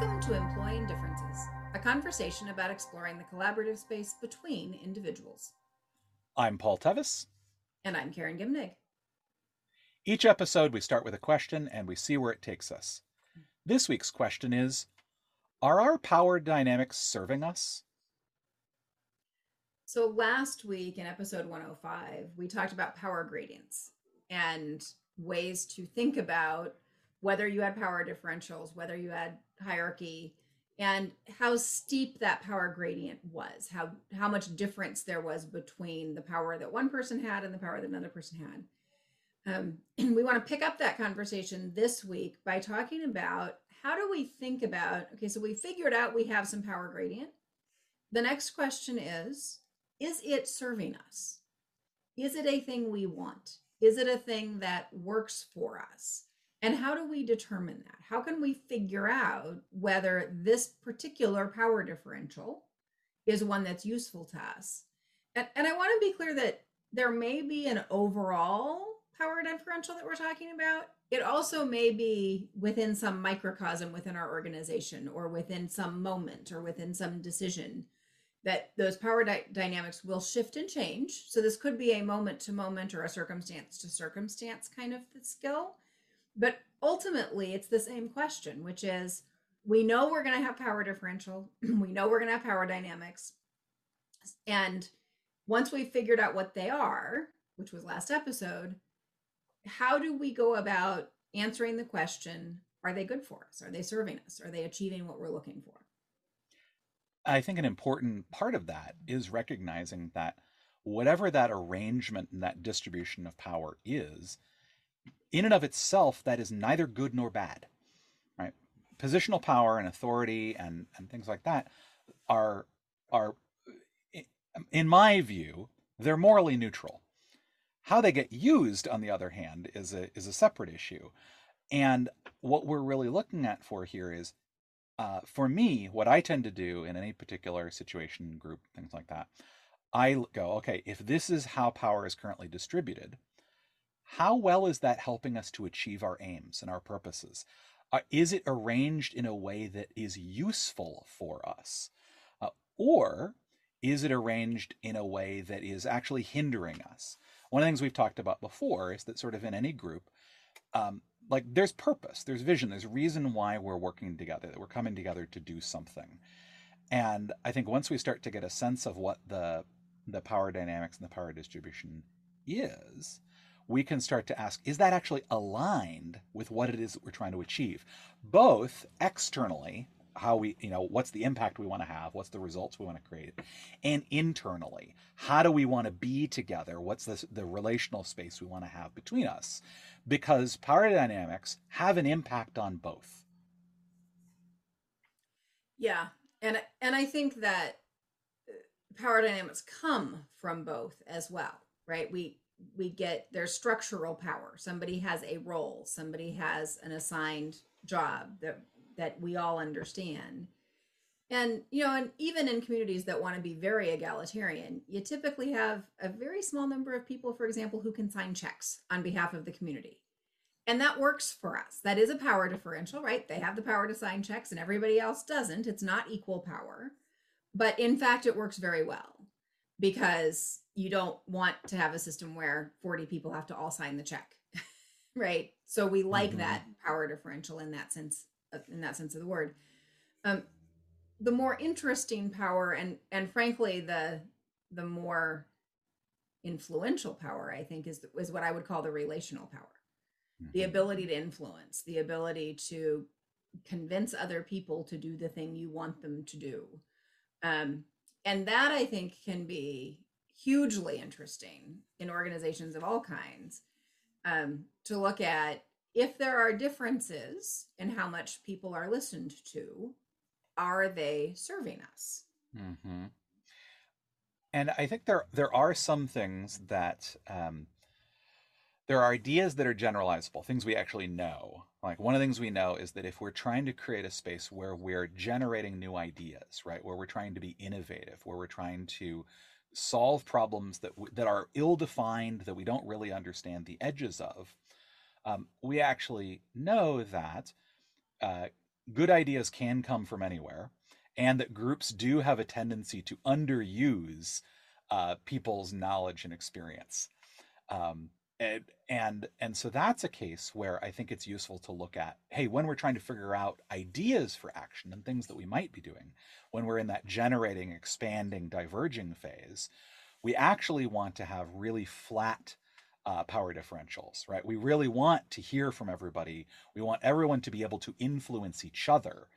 Welcome to Employing Differences, a conversation about exploring the collaborative space between individuals. I'm Paul Tevis. And I'm Karen Gimnig. Each episode, we start with a question and we see where it takes us. This week's question is Are our power dynamics serving us? So, last week in episode 105, we talked about power gradients and ways to think about whether you had power differentials, whether you had hierarchy, and how steep that power gradient was, how how much difference there was between the power that one person had and the power that another person had. Um, and we want to pick up that conversation this week by talking about how do we think about okay, so we figured out we have some power gradient. The next question is is it serving us? Is it a thing we want? Is it a thing that works for us? And how do we determine that? How can we figure out whether this particular power differential is one that's useful to us? And, and I want to be clear that there may be an overall power differential that we're talking about. It also may be within some microcosm within our organization or within some moment or within some decision that those power di- dynamics will shift and change. So this could be a moment to moment or a circumstance to circumstance kind of skill. But ultimately, it's the same question, which is we know we're going to have power differential, we know we're going to have power dynamics. And once we've figured out what they are, which was last episode, how do we go about answering the question are they good for us? Are they serving us? Are they achieving what we're looking for? I think an important part of that is recognizing that whatever that arrangement and that distribution of power is, in and of itself, that is neither good nor bad. Right? Positional power and authority and, and things like that are are in my view, they're morally neutral. How they get used, on the other hand, is a is a separate issue. And what we're really looking at for here is, uh, for me, what I tend to do in any particular situation, group, things like that, I go, okay, if this is how power is currently distributed, how well is that helping us to achieve our aims and our purposes? Uh, is it arranged in a way that is useful for us? Uh, or is it arranged in a way that is actually hindering us? One of the things we've talked about before is that, sort of in any group, um, like there's purpose, there's vision, there's reason why we're working together, that we're coming together to do something. And I think once we start to get a sense of what the the power dynamics and the power distribution is, we can start to ask is that actually aligned with what it is that we're trying to achieve? Both externally how we you know what's the impact we want to have what's the results we want to create and internally how do we want to be together? What's the, the relational space we want to have between us? Because power dynamics have an impact on both. Yeah and and i think that uh, power dynamics come from both as well right? We we get their structural power. Somebody has a role. Somebody has an assigned job that that we all understand. And you know and even in communities that want to be very egalitarian you typically have a very small number of people for example who can sign checks on behalf of the community. And that works for us. That is a power differential right? They have the power to sign checks and everybody else doesn't. It's not equal power. But in fact it works very well because you don't want to have a system where 40 people have to all sign the check right so we like mm-hmm. that power differential in that sense in that sense of the word um, the more interesting power and and frankly the the more influential power i think is is what i would call the relational power mm-hmm. the ability to influence the ability to convince other people to do the thing you want them to do um, and that i think can be hugely interesting in organizations of all kinds um, to look at if there are differences in how much people are listened to are they serving us mm-hmm. and i think there there are some things that um, there are ideas that are generalizable things we actually know like one of the things we know is that if we're trying to create a space where we're generating new ideas right where we're trying to be innovative where we're trying to solve problems that w- that are ill defined that we don't really understand the edges of um, we actually know that uh, good ideas can come from anywhere, and that groups do have a tendency to underuse uh, people's knowledge and experience. Um, and, and and so that's a case where I think it's useful to look at. Hey, when we're trying to figure out ideas for action and things that we might be doing, when we're in that generating, expanding, diverging phase, we actually want to have really flat uh, power differentials, right? We really want to hear from everybody. We want everyone to be able to influence each other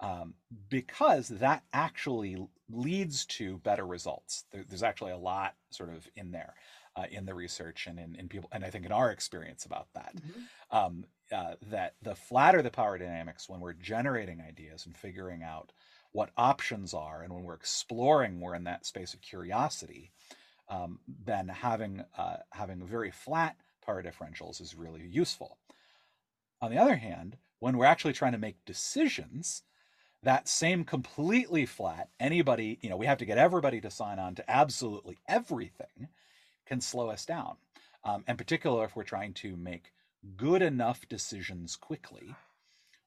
um, because that actually leads to better results. There, there's actually a lot sort of in there. Uh, in the research and in, in people, and I think in our experience about that, mm-hmm. um, uh, that the flatter the power dynamics when we're generating ideas and figuring out what options are, and when we're exploring, we're in that space of curiosity, um, then having uh, having very flat power differentials is really useful. On the other hand, when we're actually trying to make decisions, that same completely flat, anybody, you know, we have to get everybody to sign on to absolutely everything can slow us down. Um, in particular, if we're trying to make good enough decisions quickly,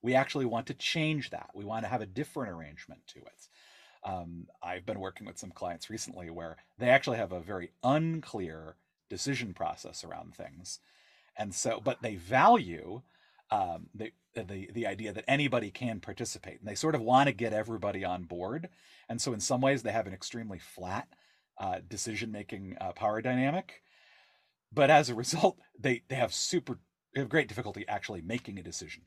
we actually want to change that. We want to have a different arrangement to it. Um, I've been working with some clients recently where they actually have a very unclear decision process around things, and so but they value um, the the the idea that anybody can participate, and they sort of want to get everybody on board. And so in some ways, they have an extremely flat uh, decision making uh, power dynamic, but as a result, they they have super they have great difficulty actually making a decision.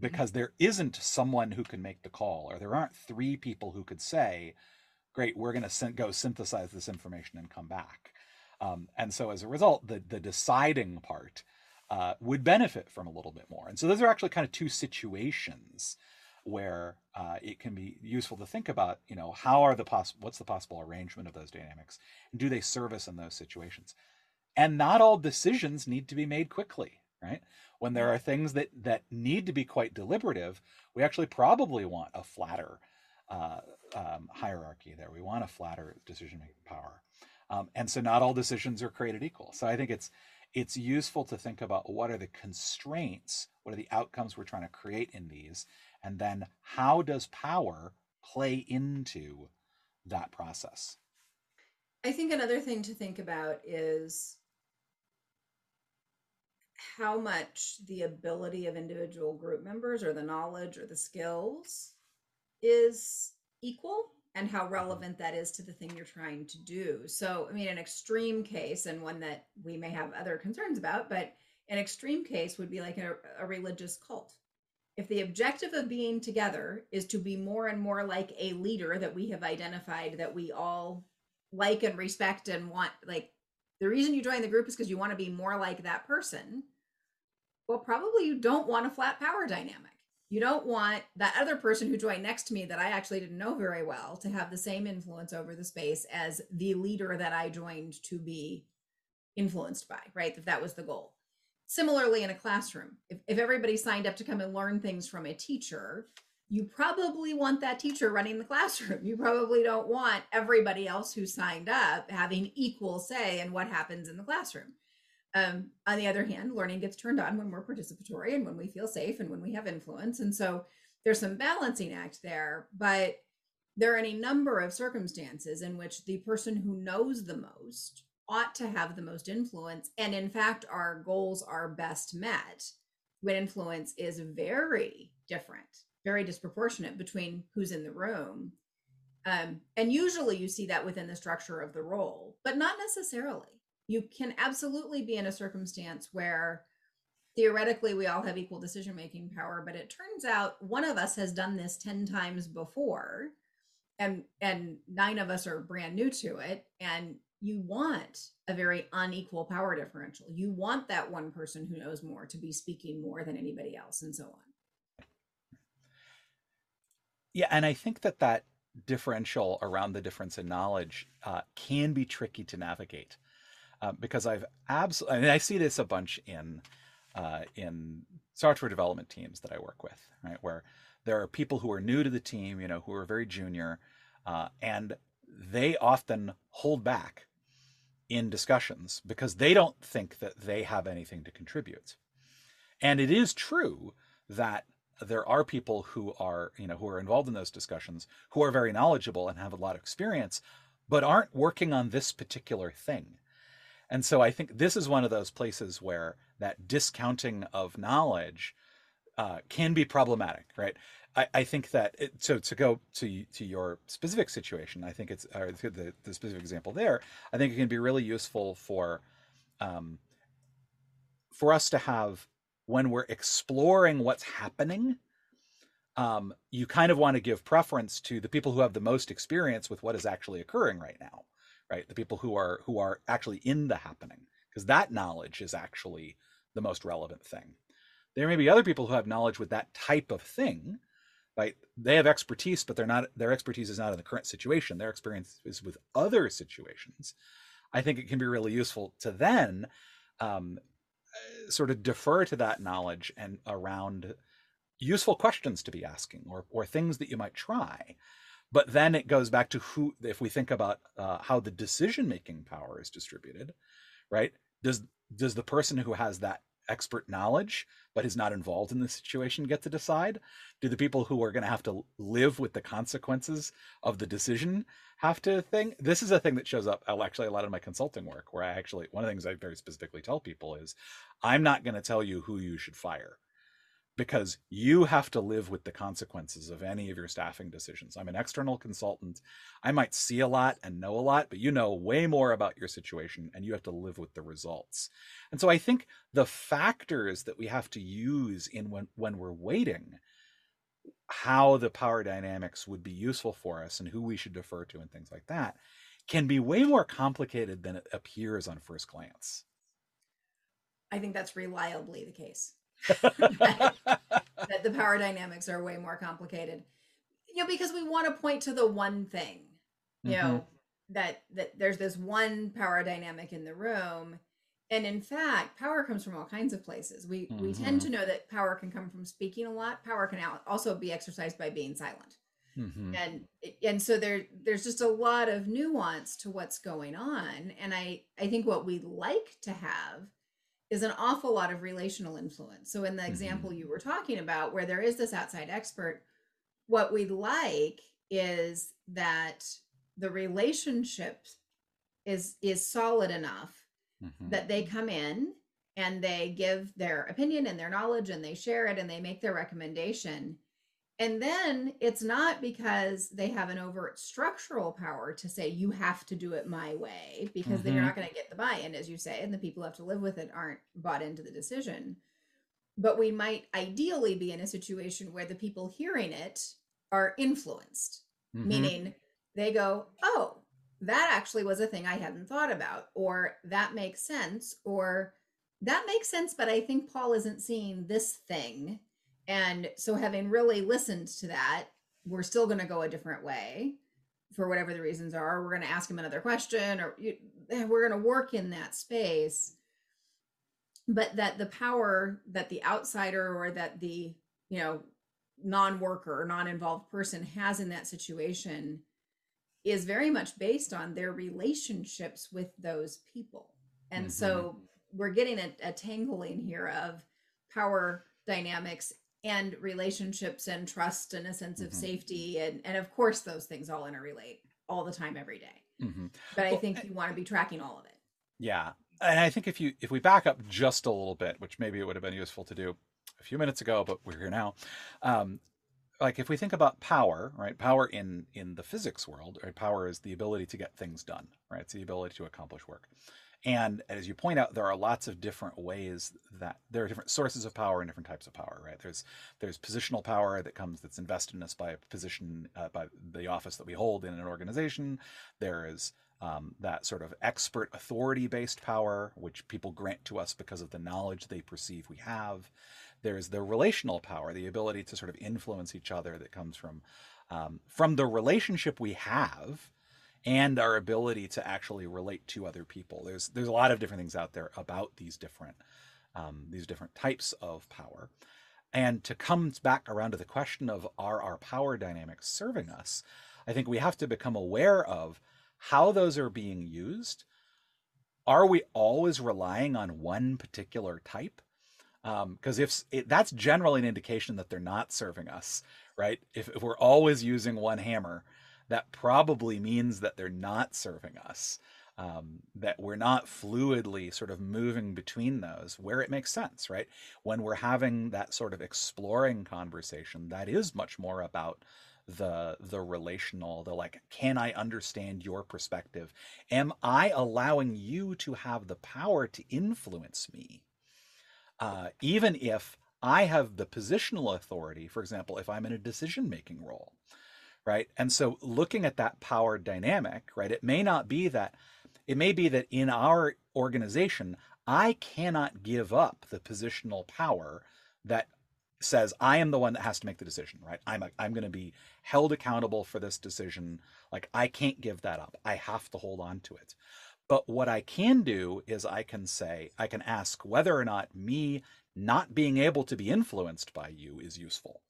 Because there isn't someone who can make the call or there aren't three people who could say great we're going to go synthesize this information and come back. Um, and so as a result the, the deciding part uh, would benefit from a little bit more. And so those are actually kind of two situations where uh, it can be useful to think about you know how are the possible what's the possible arrangement of those dynamics and do they service in those situations and not all decisions need to be made quickly right when there are things that that need to be quite deliberative, we actually probably want a flatter uh, um, hierarchy there. We want a flatter decision making power, um, and so not all decisions are created equal. So I think it's it's useful to think about what are the constraints, what are the outcomes we're trying to create in these, and then how does power play into that process. I think another thing to think about is how much the ability of individual group members or the knowledge or the skills is equal and how mm-hmm. relevant that is to the thing you're trying to do. So, I mean, an extreme case and one that we may have other concerns about, but an extreme case would be like a, a religious cult. If the objective of being together is to be more and more like a leader that we have identified that we all like and respect and want, like the reason you join the group is because you want to be more like that person well, probably you don't want a flat power dynamic. You don't want that other person who joined next to me that I actually didn't know very well to have the same influence over the space as the leader that I joined to be influenced by, right? If that was the goal. Similarly, in a classroom, if, if everybody signed up to come and learn things from a teacher, you probably want that teacher running the classroom. You probably don't want everybody else who signed up having equal say in what happens in the classroom. Um, on the other hand, learning gets turned on when we're participatory and when we feel safe and when we have influence. And so there's some balancing act there, but there are any number of circumstances in which the person who knows the most ought to have the most influence. And in fact, our goals are best met when influence is very different, very disproportionate between who's in the room. Um, and usually you see that within the structure of the role, but not necessarily you can absolutely be in a circumstance where theoretically we all have equal decision making power but it turns out one of us has done this 10 times before and and nine of us are brand new to it and you want a very unequal power differential. You want that one person who knows more to be speaking more than anybody else and so on. Yeah and i think that that differential around the difference in knowledge uh, can be tricky to navigate uh, because I've absolutely, mean, I see this a bunch in uh, in software development teams that I work with, right, where there are people who are new to the team, you know, who are very junior, uh, and they often hold back in discussions because they don't think that they have anything to contribute. And it is true that there are people who are you know who are involved in those discussions who are very knowledgeable and have a lot of experience but aren't working on this particular thing and so i think this is one of those places where that discounting of knowledge uh, can be problematic right I, I think that it, so to go to to your specific situation i think it's or the, the specific example there i think it can be really useful for um, for us to have when we're exploring what's happening, um, you kind of want to give preference to the people who have the most experience with what is actually occurring right now, right? The people who are who are actually in the happening, because that knowledge is actually the most relevant thing. There may be other people who have knowledge with that type of thing, right? They have expertise, but they're not their expertise is not in the current situation. Their experience is with other situations. I think it can be really useful to then um, sort of defer to that knowledge and around useful questions to be asking or, or things that you might try but then it goes back to who if we think about uh, how the decision making power is distributed right does does the person who has that expert knowledge but is not involved in the situation get to decide? Do the people who are going to have to live with the consequences of the decision have to think? This is a thing that shows up actually a lot of my consulting work where i actually one of the things i very specifically tell people is i'm not going to tell you who you should fire because you have to live with the consequences of any of your staffing decisions. I'm an external consultant. I might see a lot and know a lot, but you know way more about your situation and you have to live with the results. And so I think the factors that we have to use in when, when we're waiting, how the power dynamics would be useful for us and who we should defer to and things like that can be way more complicated than it appears on first glance. I think that's reliably the case. That, that the power dynamics are way more complicated. You know, because we want to point to the one thing, you mm-hmm. know, that that there's this one power dynamic in the room. And in fact, power comes from all kinds of places. We mm-hmm. we tend to know that power can come from speaking a lot. Power can also be exercised by being silent. Mm-hmm. And and so there there's just a lot of nuance to what's going on. And I I think what we like to have is an awful lot of relational influence. So in the mm-hmm. example you were talking about where there is this outside expert, what we'd like is that the relationship is is solid enough mm-hmm. that they come in and they give their opinion and their knowledge and they share it and they make their recommendation and then it's not because they have an overt structural power to say you have to do it my way, because mm-hmm. then you're mm-hmm. not going to get the buy in, as you say, and the people who have to live with it aren't bought into the decision. But we might ideally be in a situation where the people hearing it are influenced, mm-hmm. meaning they go, oh, that actually was a thing I hadn't thought about, or that makes sense, or that makes sense, but I think Paul isn't seeing this thing and so, having really listened to that, we're still going to go a different way for whatever the reasons are. We're going to ask him another question, or you, eh, we're going to work in that space. But that the power that the outsider or that the, you know, non worker or non involved person has in that situation is very much based on their relationships with those people. And mm-hmm. so we're getting a, a tangling here of power dynamics and relationships and trust and a sense of mm-hmm. safety and and of course those things all interrelate all the time every day. Mm-hmm. but i think you want to be tracking all of it yeah and i think if you if we back up just a little bit which maybe it would have been useful to do a few minutes ago but we're here now um, like if we think about power right power in in the physics world right power is the ability to get things done right it's the ability to accomplish work and as you point out, there are lots of different ways that there are different sources of power and different types of power, right? There's there's positional power that comes that's invested in us by a position uh, by the office that we hold in an organization. There is um, that sort of expert authority based power, which people grant to us because of the knowledge they perceive we have. There's the relational power, the ability to sort of influence each other that comes from um, from the relationship we have and our ability to actually relate to other people. There's there's a lot of different things out there about these different um, these different types of power. And to come back around to the question of are our power dynamics serving us, I think we have to become aware of how those are being used. Are we always relying on one particular type? because um, if it, that's generally an indication that they're not serving us, right? If, if we're always using one hammer, that probably means that they're not serving us. Um, that we're not fluidly sort of moving between those where it makes sense, right? When we're having that sort of exploring conversation, that is much more about the the relational the like can i understand your perspective am i allowing you to have the power to influence me uh, even if i have the positional authority for example if i'm in a decision making role right and so looking at that power dynamic right it may not be that it may be that in our organization i cannot give up the positional power that says I am the one that has to make the decision, right? I'm a, I'm going to be held accountable for this decision. Like I can't give that up. I have to hold on to it. But what I can do is I can say I can ask whether or not me not being able to be influenced by you is useful.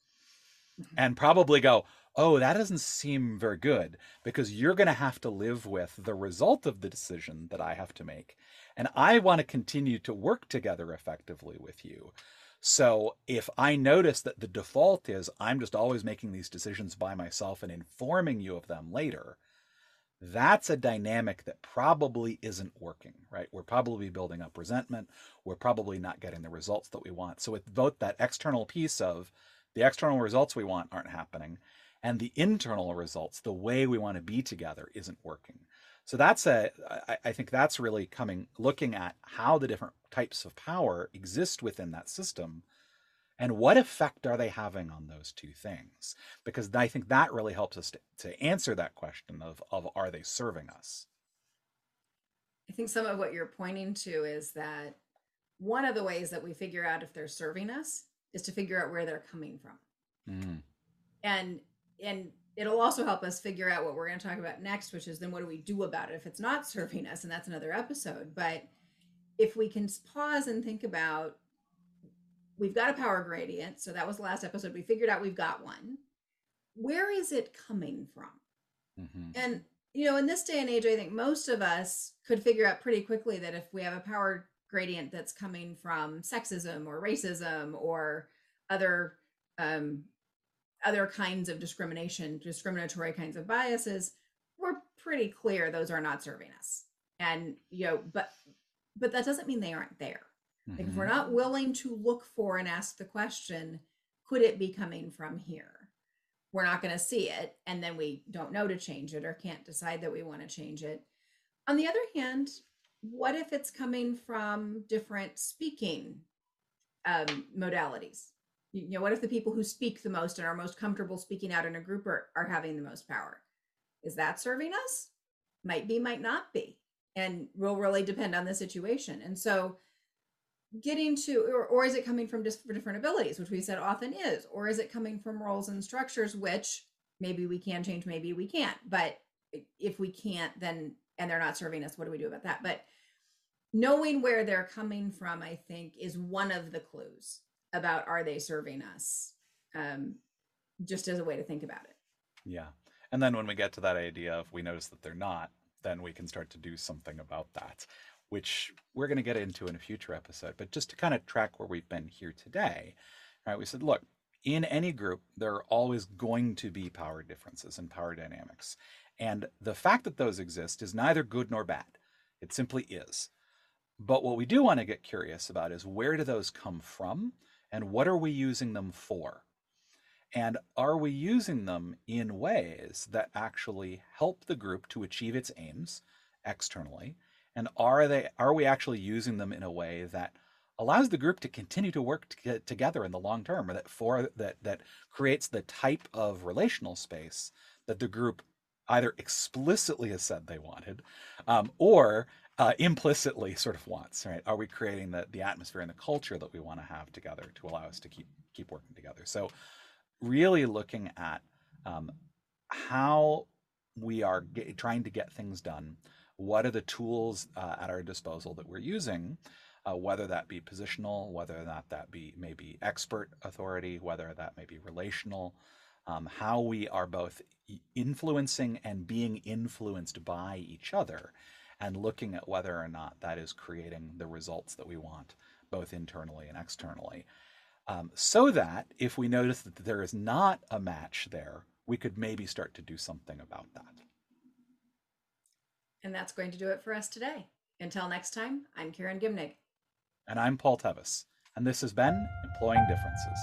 Mm-hmm. And probably go, "Oh, that doesn't seem very good because you're going to have to live with the result of the decision that I have to make." And I want to continue to work together effectively with you. So if I notice that the default is I'm just always making these decisions by myself and informing you of them later, that's a dynamic that probably isn't working, right? We're probably building up resentment. We're probably not getting the results that we want. So with both that external piece of the external results we want aren't happening and the internal results, the way we want to be together isn't working. So that's a, I, I think that's really coming, looking at how the different types of power exist within that system and what effect are they having on those two things? Because I think that really helps us to, to answer that question of, of are they serving us? I think some of what you're pointing to is that one of the ways that we figure out if they're serving us is to figure out where they're coming from. Mm. And and it'll also help us figure out what we're going to talk about next, which is then what do we do about it if it's not serving us? And that's another episode. But if we can pause and think about we've got a power gradient. So that was the last episode. We figured out we've got one. Where is it coming from? Mm-hmm. And, you know, in this day and age, I think most of us could figure out pretty quickly that if we have a power gradient that's coming from sexism or racism or other um, other kinds of discrimination, discriminatory kinds of biases, we're pretty clear those are not serving us. And you know, but but that doesn't mean they aren't there. Mm-hmm. Like if we're mm-hmm. not willing to look for and ask the question, could it be coming from here? We're not going to see it, and then we don't know to change it or can't decide that we want to change it. On the other hand, what if it's coming from different speaking um, modalities? You know what if the people who speak the most and are most comfortable speaking out in a group are, are having the most power? Is that serving us? Might be might not be. And will really depend on the situation. And so getting to or, or is it coming from just different abilities which we said often is or is it coming from roles and structures which maybe we can change maybe we can't. But if we can't then and they're not serving us what do we do about that? But knowing where they're coming from i think is one of the clues about are they serving us um, just as a way to think about it. Yeah. And then when we get to that idea of we notice that they're not then we can start to do something about that which we're going to get into in a future episode. But just to kind of track where we've been here today right we said look in any group there are always going to be power differences and power dynamics. And the fact that those exist is neither good nor bad. It simply is. But what we do want to get curious about is where do those come from and what are we using them for? And are we using them in ways that actually help the group to achieve its aims externally? And are they are we actually using them in a way that allows the group to continue to work to together in the long term or that for that that creates the type of relational space that the group either explicitly has said they wanted um, or uh, implicitly sort of wants, right? Are we creating the, the atmosphere and the culture that we want to have together to allow us to keep keep working together? So, really looking at um, how we are get, trying to get things done. What are the tools uh, at our disposal that we're using? Uh, whether that be positional, whether or not that be maybe expert authority, whether that may be relational, um, how we are both influencing and being influenced by each other and looking at whether or not that is creating the results that we want both internally and externally. Um, so that if we notice that there is not a match there, we could maybe start to do something about that. And that's going to do it for us today. Until next time, I'm Karen Gimnig. And I'm Paul Tevis. And this has been Employing Differences.